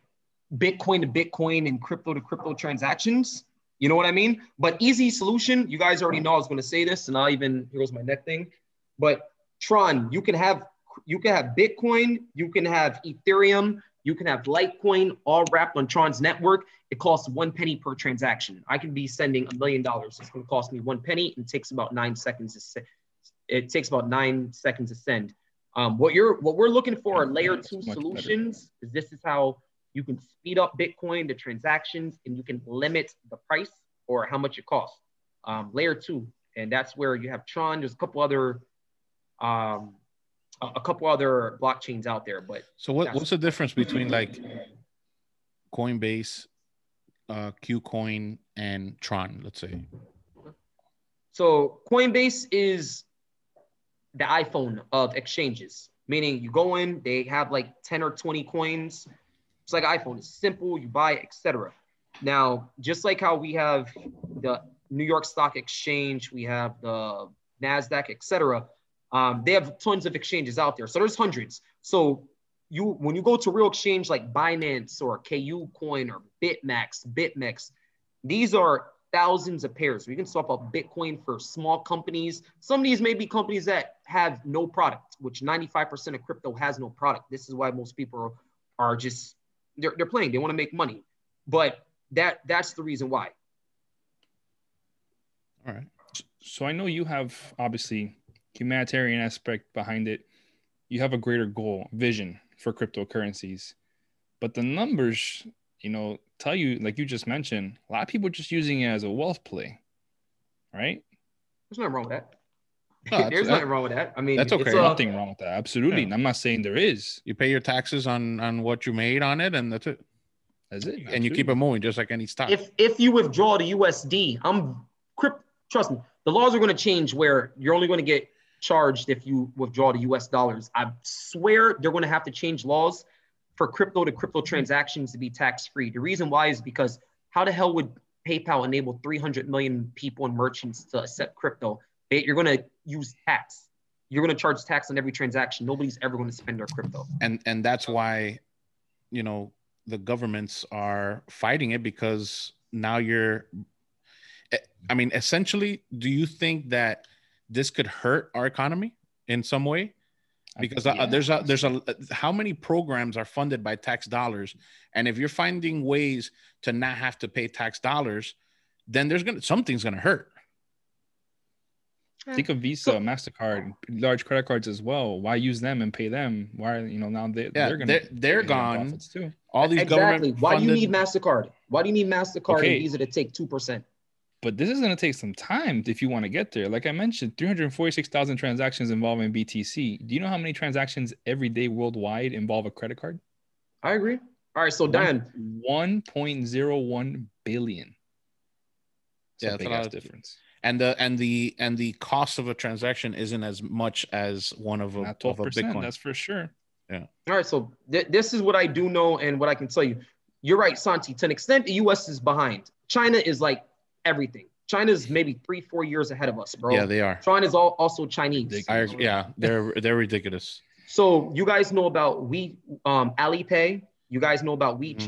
Bitcoin to Bitcoin and crypto to crypto transactions. You know what I mean? But easy solution. You guys already know I was going to say this, and I'll even here goes my neck thing. But Tron, you can have you can have Bitcoin, you can have Ethereum, you can have Litecoin, all wrapped on Tron's network. It costs one penny per transaction. I can be sending a million dollars. It's going to cost me one penny and takes about nine seconds to se- it takes about nine seconds to send. Um, what you're what we're looking for are layer two solutions. Is this is how you can speed up Bitcoin, the transactions, and you can limit the price or how much it costs. Um, layer two, and that's where you have Tron. There's a couple other, um, a, couple other blockchains out there, but So what, what's the difference between like Coinbase, uh, KuCoin, and Tron? Let's say. So Coinbase is the iPhone of exchanges, meaning you go in, they have like 10 or 20 coins. It's like iPhone, it's simple, you buy, etc. Now, just like how we have the New York Stock Exchange, we have the NASDAQ, etc. Um, they have tons of exchanges out there. So there's hundreds. So you when you go to real exchange like Binance or KuCoin or BitMax, BitMEX, these are thousands of pairs. We can swap up Bitcoin for small companies. Some of these may be companies that have no product, which 95% of crypto has no product. This is why most people are, are just they're, they're playing. They want to make money, but that that's the reason why. All right. so I know you have obviously humanitarian aspect behind it. You have a greater goal, vision for cryptocurrencies, but the numbers, you know, tell you like you just mentioned, a lot of people are just using it as a wealth play, right? There's nothing wrong with that. No, There's nothing wrong with that. I mean, that's it's okay. a- Nothing wrong with that. Absolutely. Yeah. I'm not saying there is. You pay your taxes on on what you made on it, and that's it. That's it. And you keep it moving just like any stock. if if you withdraw the USD, I'm crypt. Trust me, the laws are going to change where you're only going to get charged if you withdraw the US dollars. I swear they're going to have to change laws for crypto to crypto transactions to be tax free. The reason why is because how the hell would PayPal enable 300 million people and merchants to accept crypto? You're going to use tax. You're going to charge tax on every transaction. Nobody's ever going to spend their crypto. and and that's why you know the governments are fighting it because now you're i mean essentially do you think that this could hurt our economy in some way because uh, there's a there's a how many programs are funded by tax dollars and if you're finding ways to not have to pay tax dollars then there's gonna something's gonna hurt Think of Visa, Mastercard, large credit cards as well. Why use them and pay them? Why you know now they, Yeah, they're gonna they're- they're gone. too. all these exactly. government Why do you need Mastercard? Why do you need Mastercard Okay. and Visa to take two percent? But this is gonna take some time if you want to get there. Like I mentioned, 346,000 transactions involving BTC. Do you know how many transactions every day worldwide involve a credit card? I agree. All right, so Dan, 1.01 billion. It's Yeah, a that's a big lot ass of- difference. And the and the and the cost of a transaction isn't as much as one of a, of 12 a percent. Bitcoin. That's for sure. Yeah. All right, so th- this is what I do know and what I can tell you. You're right, Santi. To an extent, the U.S. is behind. China is like everything. China's maybe three, four years ahead of us, bro. yeah, they are. China's all, also Chinese. I, yeah, they're they're ridiculous. So you guys know about we um Alipay. You guys know about Mm-hmm.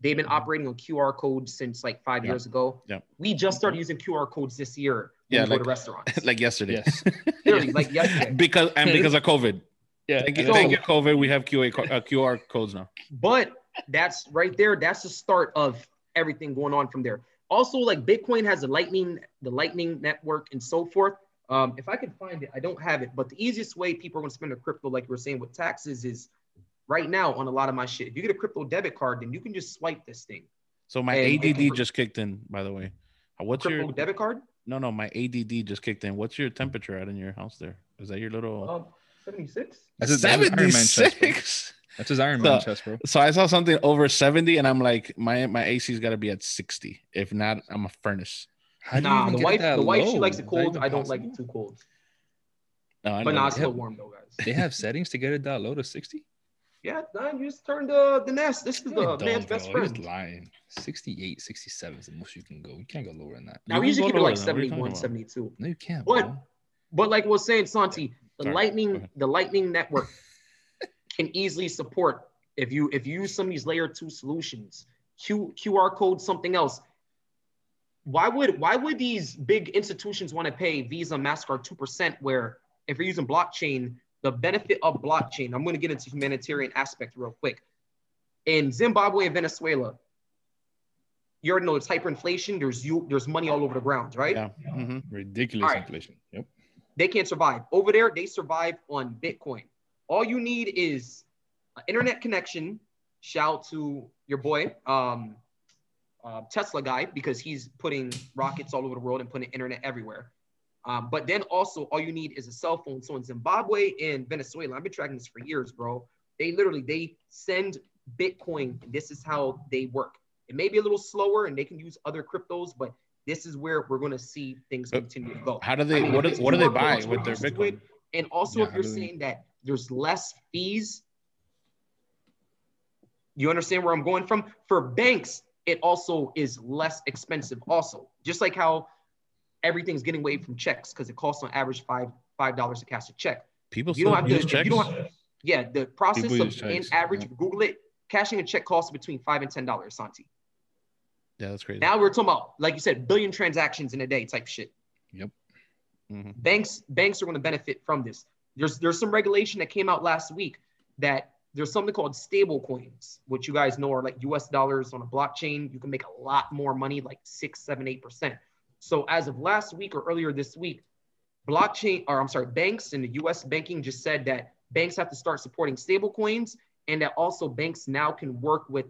WeChat. They've been operating on QR codes since like five Yeah. years ago. Yeah. We just started using QR codes this year. When Yeah, we go like- to restaurants. like yesterday. Yes. Literally, like yesterday. because and because of COVID. Yeah. Thank you, So- thank you, COVID. We have QA uh, QR codes now. But that's right there. That's the start of everything going on from there. Also, like Bitcoin has the Lightning, the Lightning network, and so forth. Um, if I could find it, I don't have it. But the easiest way people are going to spend their crypto, like you were saying with taxes, is right now on a lot of my shit. If you get a crypto debit card, then you can just swipe this thing. So my And- ADD just kicked in. By the way, Uh, what's Crypto your debit card? no no? My ADD just kicked in. What's your temperature at in your house? There is that your little Um, 76. That's his, that's his Iron Man chest, bro. 76. That's his Iron So- Man chest, bro. So I saw something over 70, and I'm like, my my AC's got to be at 60. If not, I'm a furnace. How do you Nah, even the get wife, that the wife, she likes it Is that cold. I don't like it too cold. No, I But know. nah, still warm though, guys. They have settings to get it that low to 60? Yeah, nah, you just turned uh, the nest. This is the you man's best bro. He's friend. lying. 68, 67 is the most you can go. You can't go lower than that. Now You we usually keep it like than that. What are you 71, 72. No, you can't. What? bro. But like was saying, Santi, the Sorry. Lightning, the lightning network can easily support if you if you use some of these layer two solutions, Q, QR code, something else. Why would why would these big institutions want to pay Visa, Mastercard two percent? Where if you're using blockchain, the benefit of blockchain. I'm going to get into humanitarian aspect real quick. In Zimbabwe and Venezuela, you already know it's hyperinflation. There's you there's money all over the ground, right? Yeah. Mhm. Ridiculous right. inflation. Yep. they can't survive. Over there, they survive on Bitcoin. All you need is an internet connection. Shout to your boy, um, uh, Tesla guy, because he's putting rockets all over the world and putting internet everywhere. Um, but then also, all you need is a cell phone. So in Zimbabwe and Venezuela, I've been tracking this for years, bro. They literally they send Bitcoin. This is how they work. It may be a little slower, and they can use other cryptos, but this is where we're going to see things Uh, continue to go. How do they? I mean, what do, what do they buy with their Bitcoin? it. And also, Yeah, if you're do they- saying that there's less fees, you understand where I'm going from? For banks, it also is less expensive. Also, just like how everything's getting away from checks because it costs on average five five dollars to cash a check. People You don't still have to. use You checks. don't. Have, yeah, the process People of in average, yeah. Google it. Cashing a check costs between five and ten dollars, Santi. yeah, that's crazy. Now we're talking about, like you said, billion transactions in a day type shit. Mhm. banks banks are going to benefit from this. There's there's some regulation that came out last week that there's something called stable coins, which you guys know are like US dollars on a blockchain. You can make a lot more money, like six, seven, eight percent. So as of last week or earlier this week, blockchain, or I'm sorry, banks in the US banking just said that banks have to start supporting stable coins and that also banks now can work with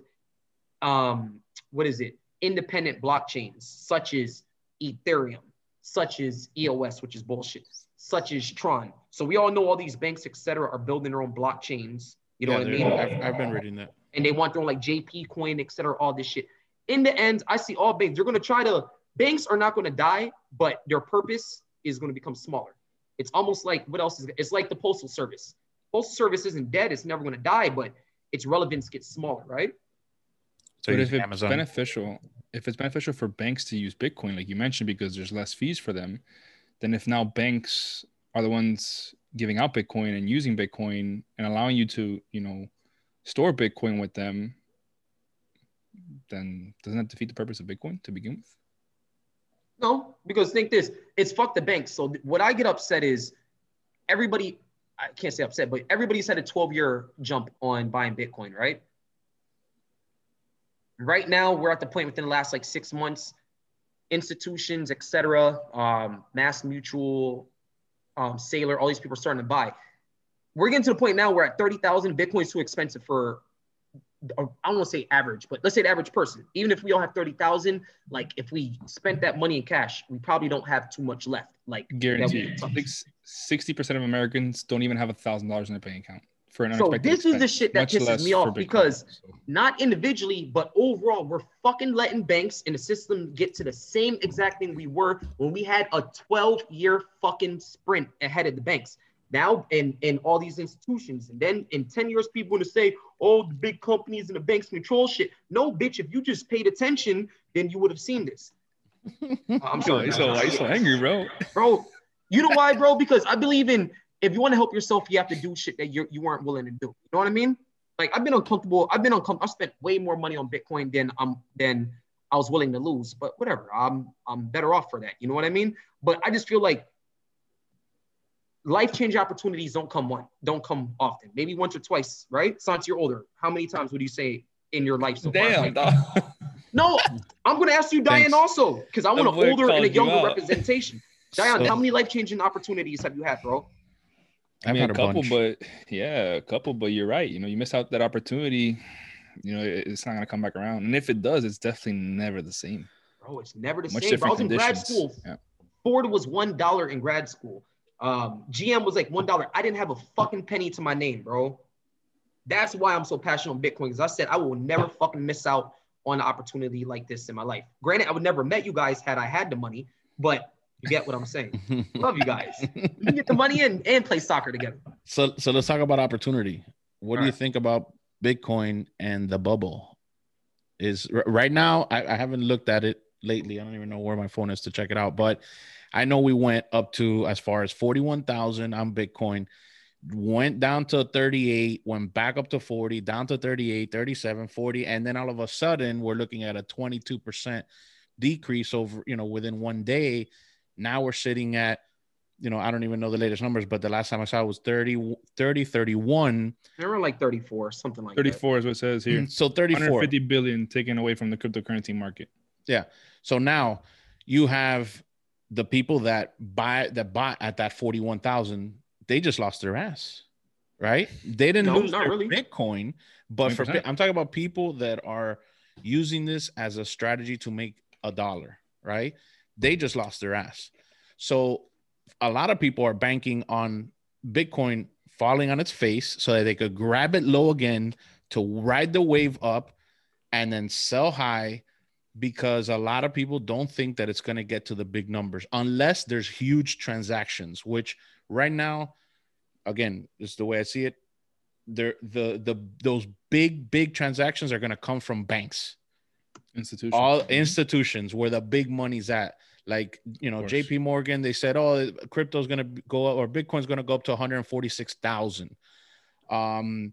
um what is it? Independent blockchains such as Ethereum, such as EOS, which is bullshit, such as Tron. So we all know all these banks, et cetera, are building their own blockchains. You know Yeah, what I mean? I've, I've been reading that. and they want their own like JP coin, et cetera, all this shit. In the end, I see all banks. They're gonna try to banks are not gonna die, but their purpose is gonna become smaller. It's almost like what else is it's like the postal service. Postal service isn't dead, it's never gonna die, but its relevance gets smaller, right? So but if it's Amazon. beneficial, if it's beneficial for banks to use Bitcoin, like you mentioned, because there's less fees for them, then if now banks are the ones giving out Bitcoin and using Bitcoin and allowing you to, you know, store Bitcoin with them, then doesn't that defeat the purpose of Bitcoin to begin with? No, because think this, it's fuck the banks. So th- what I get upset is everybody, I can't say upset, but everybody's had a 12 year jump on buying Bitcoin, right? Right now, we're at the point within the last like six months, institutions, etc., um, Mass Mutual, um, Saylor, all these people are starting to buy. We're getting to the point now where at 30,000, Bitcoin is too expensive for, I don't want to say average, but let's say the average person. Even if we all have 30,000, like if we spent that money in cash, we probably don't have too much left. Like Guaranteed. can 60% of Americans don't even have a thousand dollars in their bank account for an unexpected. So this is the shit that much pisses me off Bitcoin. because So- not individually, but overall, we're fucking letting banks in the system get to the same exact thing we were when we had a 12 year fucking sprint ahead of the banks. Now, in, in all these institutions, and then in 10 years, people going to say, oh, the big companies and the banks control shit. No, bitch, if you just paid attention, then you would have seen this. I'm So, sorry. so, why you so angry, bro? bro. You know why, bro? Because I believe in if you want to help yourself, you have to do shit that you you weren't willing to do. You know what I mean? Like I've been uncomfortable. I've been uncomfortable. I spent way more money on Bitcoin than um than I was willing to lose. But whatever, I'm I'm better off for that. You know what I mean? But I just feel like life change opportunities don't come one, don't come often. Maybe once or twice, right? Since you're older, how many times would you say in your life so far? Damn, Like, no, I'm gonna ask you, Diane, Thanks. also, because I want an older and a called you younger representation. Diane, So- how many life changing opportunities have you had, bro? I I've mean, had a a couple, bunch. but yeah, a couple, but you're right. You know, you miss out that opportunity. You know, it's not gonna come back around, and if it does, it's definitely never the same. Bro, it's never the Much same. Bro. I was different in grad conditions. school. Yeah. Ford was one dollar in grad school. Um, GM was like one dollar. I didn't have a fucking penny to my name, bro. That's why I'm so passionate on Bitcoin. Because I said I will never fucking miss out on an opportunity like this in my life. Granted, I would never met you guys had I had the money, but you get what I'm saying. Love you guys. We can get the money in and play soccer together. So so let's talk about opportunity. What do you Alright. think about Bitcoin and the bubble? Is right now I, I haven't looked at it lately. I don't even know where my phone is to check it out, but I know we went up to as far as 41,000 on Bitcoin, went down to 38, went back up to 40, down to 38, 37, 40, and then all of a sudden we're looking at a 22% decrease over, you know, within one day. Now we're sitting at you know, I don't even know the latest numbers, but the last time I saw it was 30, 30 31. They were like 34, something like that. 34 is what it says here. Mm, so 34. 150 billion taken away from the cryptocurrency market. So now you have the people that buy that bought at that 41,000, they just lost their ass, right? They didn't No, lose their really. Bitcoin, but for 20%. I'm talking about people that are using this as a strategy to make a dollar, right? They just lost their ass. So a lot of people are banking on Bitcoin falling on its face so that they could grab it low again to ride the wave up and then sell high because a lot of people don't think that it's going to get to the big numbers unless there's huge transactions which right now again is the way i see it there the the those big big transactions are going to come from banks. Institutions. All institutions where the big money's at. Like you know jp morgan they said oh crypto's going to go up or bitcoin's going to go up to 146000 um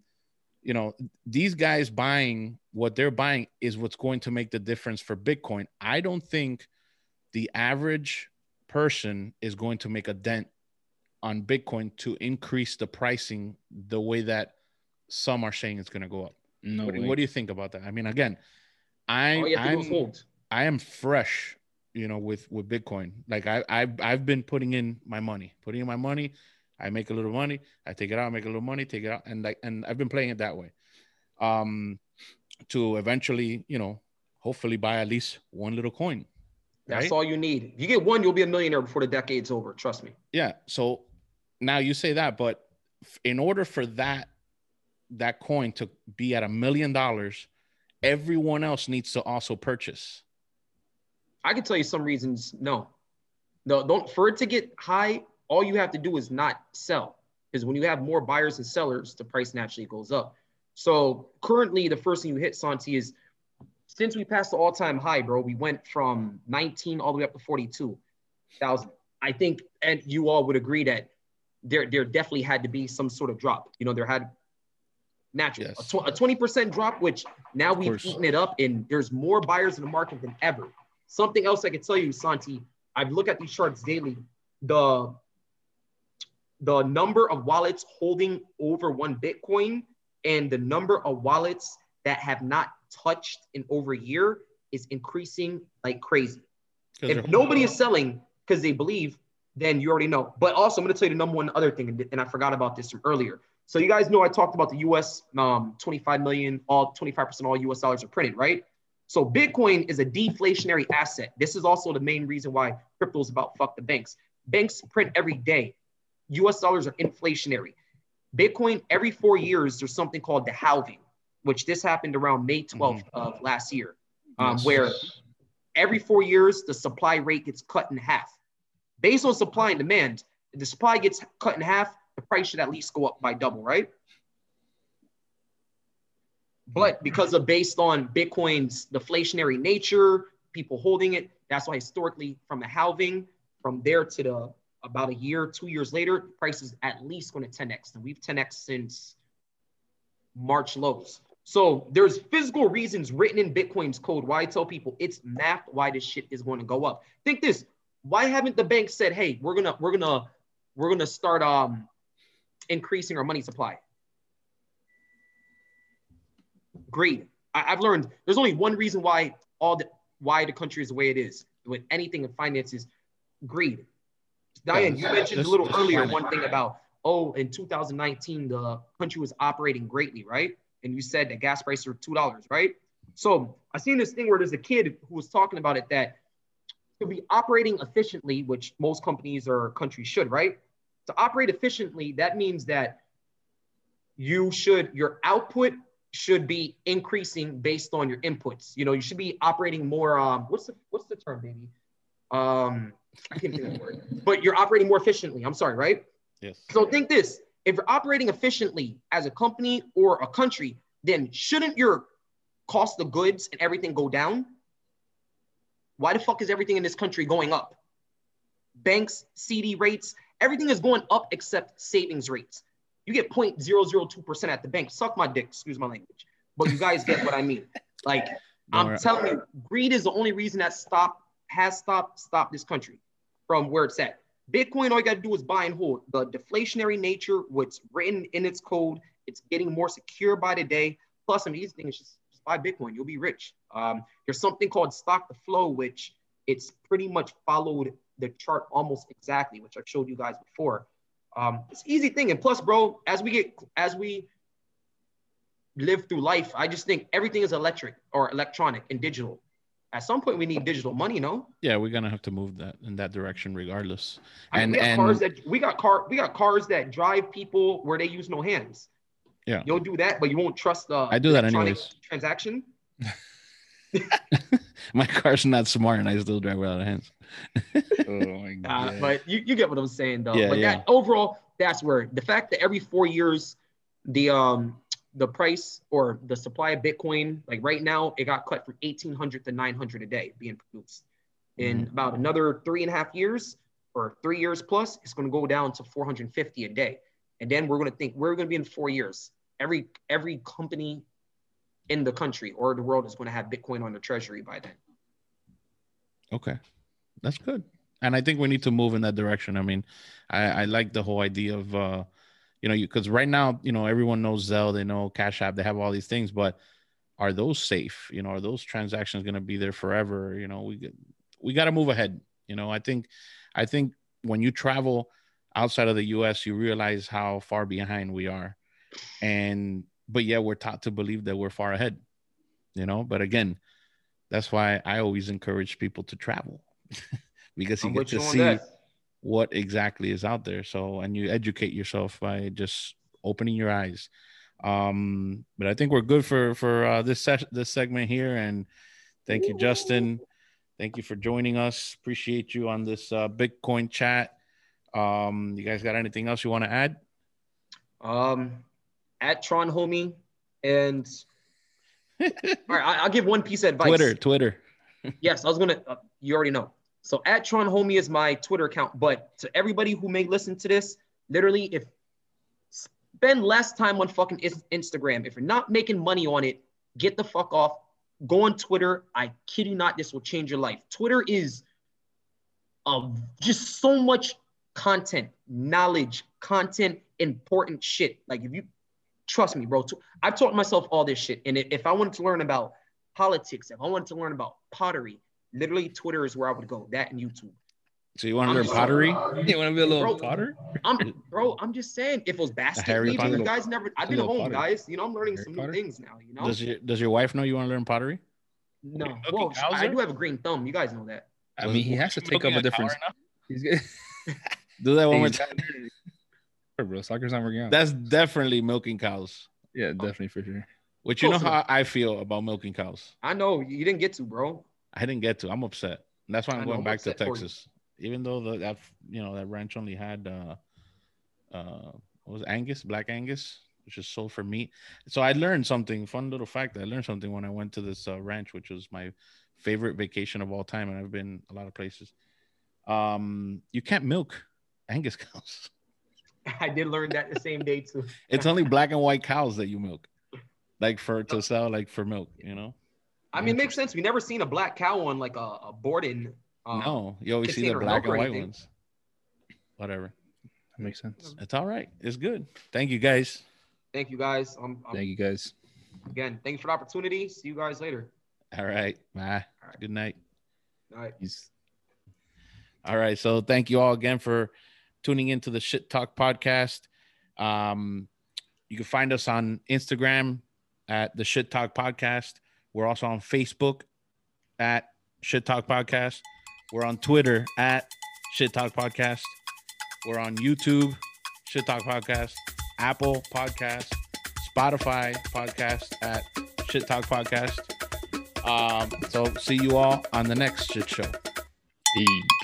you know these guys buying what they're buying is what's going to make the difference for bitcoin i don't think the average person is going to make a dent on bitcoin to increase the pricing the way that some are saying it's going to go up no what, do- what do you think about that i mean again i All you have to do is I'm. I am fresh, you know, with with Bitcoin. Like I I've I've been putting in my money, putting in my money. I make a little money, I take it out, make a little money, take it out, and like and I've been playing it that way. Um, to eventually, you know, hopefully buy at least one little coin. That's right? all you need. If you get one, you'll be a millionaire before the decade's over. Trust me. Yeah. So now you say that, but in order for that that coin to be at a million dollars, everyone else needs to also purchase. I can tell you some reasons. No, no, don't. For it to get high, all you have to do is not sell. Because when you have more buyers and sellers, the price naturally goes up. So currently, the first thing you hit, Santi, is since we passed the all-time high, bro, we went from 19 all the way up to 42,000. I think, and you all would agree that there, there definitely had to be some sort of drop. You know, there had naturally Yes. a, tw- a 20% drop, which now we've course. eaten it up, and there's more buyers in the market than ever. Something else I can tell you, Santi, I've looked at these charts daily. The the number of wallets holding over one Bitcoin and the number of wallets that have not touched in over a year is increasing like crazy. If nobody is selling because they believe, then you already know. But also, I'm going to tell you the number one other thing, and- I forgot about this from earlier. So you guys know I talked about the U.S. Um, 25 million, all 25% all U.S. dollars are printed, right? So Bitcoin is a deflationary asset. This is also the main reason why crypto is about fuck the banks. Banks print every day. U.S. dollars are inflationary. Bitcoin every four years there's something called the halving, which this happened around May 12th of last year, um, Yes. where every four years the supply rate gets cut in half. Based on supply and demand, if the supply gets cut in half, the price should at least go up by double, right? But because of based on Bitcoin's deflationary nature, people holding it, that's why historically from the halving, from there to the about a year, two years later, price is at least going to 10x. And we've 10x since March lows. So there's physical reasons written in Bitcoin's code why I tell people it's math why this shit is going to go up. Think this: why haven't the bank said, "Hey, we're gonna we're gonna we're gonna start um increasing our money supply"? Greed. I, I've learned there's only one reason why all the why the country is the way it is with anything in finances: greed. Diane, you mentioned a little earlier planet. one thing about oh, in 2019 the country was operating greatly, right? And you said that gas prices were two dollars, right? So I seen this thing where there's a kid who was talking about it that to be operating efficiently, which most companies or countries should, right? To operate efficiently, that means that you should your output should be increasing based on your inputs. You know, you should be operating more. Um, what's the what's the term, baby? Um, I can't think of the word, but you're operating more efficiently. I'm sorry, right? Yes. So think this: if you're operating efficiently as a company or a country, then shouldn't your cost of goods and everything go down? Why the fuck is everything in this country going up? Banks, CD rates, everything is going up except savings rates. You get 0.002% at the bank. Suck my dick, excuse my language. But you guys get what I mean. Like, I'm telling you, greed is the only reason that stop has stopped stopped this country from where it's at. Bitcoin, all you got to do is buy and hold. The deflationary nature, what's written in its code, it's getting more secure by the day. Plus, I easy things just, just buy Bitcoin, you'll be rich. Um, there's something called stock to flow, which it's pretty much followed the chart almost exactly, which I showed you guys before. Um, it's easy thing, and plus, bro, as we get as we live through life, I just think everything is electric or electronic and digital. At some point, we need digital money, no? Yeah, we're gonna have to move that in that direction regardless. I mean, And we got and cars that we got car we got cars that drive people where they use no hands. Yeah. you'll do that, but you won't trust the. I do that anyways. Transaction. my car's not smart and I still drive without hands. Oh my Uh, god. But you, you get what I'm saying, though. Yeah, but yeah. that overall, that's where the fact that every four years, the um the price or the supply of Bitcoin, like right now, it got cut from 1800 to 900 a day being produced. In Mhm. about another three and a half years or three years plus, it's going to go down to 450 a day. And then we're going to think we're going to be in four years. Every every company in the country or the world is going to have Bitcoin on the treasury by then. Okay, that's good. And I think we need to move in that direction. I mean, I, I like the whole idea of, uh, you know, you because right now, you know, everyone knows Zelle, they know Cash App, they have all these things, but are those safe? You know, are those transactions going to be there forever? You know, we we got to move ahead. You know, I think, I think when you travel outside of the U.S., you realize how far behind we are, and but yeah, we're taught to believe that we're far ahead. You know, but again, that's why I always encourage people to travel. because you I'm get to see that. What exactly is out there. So, and you educate yourself by just opening your eyes. Um, but I think we're good for for uh, this ses- this segment here. And thank you, Justin. Thank you for joining us. Appreciate you on this uh, Bitcoin chat. Um, you guys got anything else you want to add? Um, at Tron Homie, and all right, I, I'll give one piece of advice. Twitter, Twitter. Yes, I was gonna. Uh, you already know. So at Tron Homie is my Twitter account. But to everybody who may listen to this, literally, if spend less time on fucking Instagram. If you're not making money on it, get the fuck off. Go on Twitter. I kid you not, this will change your life. Twitter is uh, just so much content, knowledge, content, important shit. Like if you trust me, bro. I've taught myself all this shit. And if I wanted to learn about politics, if I wanted to learn about pottery, literally Twitter is where I would go. That and YouTube. So you want to learn just- pottery? You want to be a little Bro. Potter? I'm bro, I'm just saying if it was basket Harry weaving, you guys never I've been home, Potter. guys. You know, I'm learning Harry some Potter? new things now, you know. Does your Does your wife know you want to learn pottery? no, Cooking well, cows I do have a green thumb. You guys know that. I mean, he has to take up a different. He's good. Do that one more time. bro, soccer's not working out. That's definitely milking cows. yeah, definitely for sure. Which you know how I feel about milking cows. I know you didn't get to, bro. I didn't get to. I'm upset. And that's why I'm I going back to upset for you. Texas. Even though the, that you know that ranch only had uh uh what was it, Angus, black Angus, which is sold for meat. So I learned something. Fun little fact. I learned something when I went to this uh, ranch, which was my favorite vacation of all time, and I've been a lot of places. Um, you can't milk Angus cows. I did learn that the same day too. It's only black and white cows that you milk, like for to sell, like for milk. You know. I mean, it makes sense. We never seen a black cow on like a, a Borden. Um, no, you always see the black and white ones. Whatever. That makes sense. It's all right. It's good. Thank you guys. Thank you guys. Um, um, Thank you guys. again, thanks for the opportunity. See you guys later. All right. Bye. All right. Good night. All right. He's All right. So thank you all again for tuning into the Shit Talk podcast. Um, you can find us on Instagram at the Shit Talk Podcast. We're also on Facebook at Shit Talk Podcast. We're on Twitter at Shit Talk Podcast. We're on YouTube, Shit Talk Podcast, Apple Podcast, Spotify Podcast at Shit Talk Podcast. Um, so see you all on the next shit show. Peace.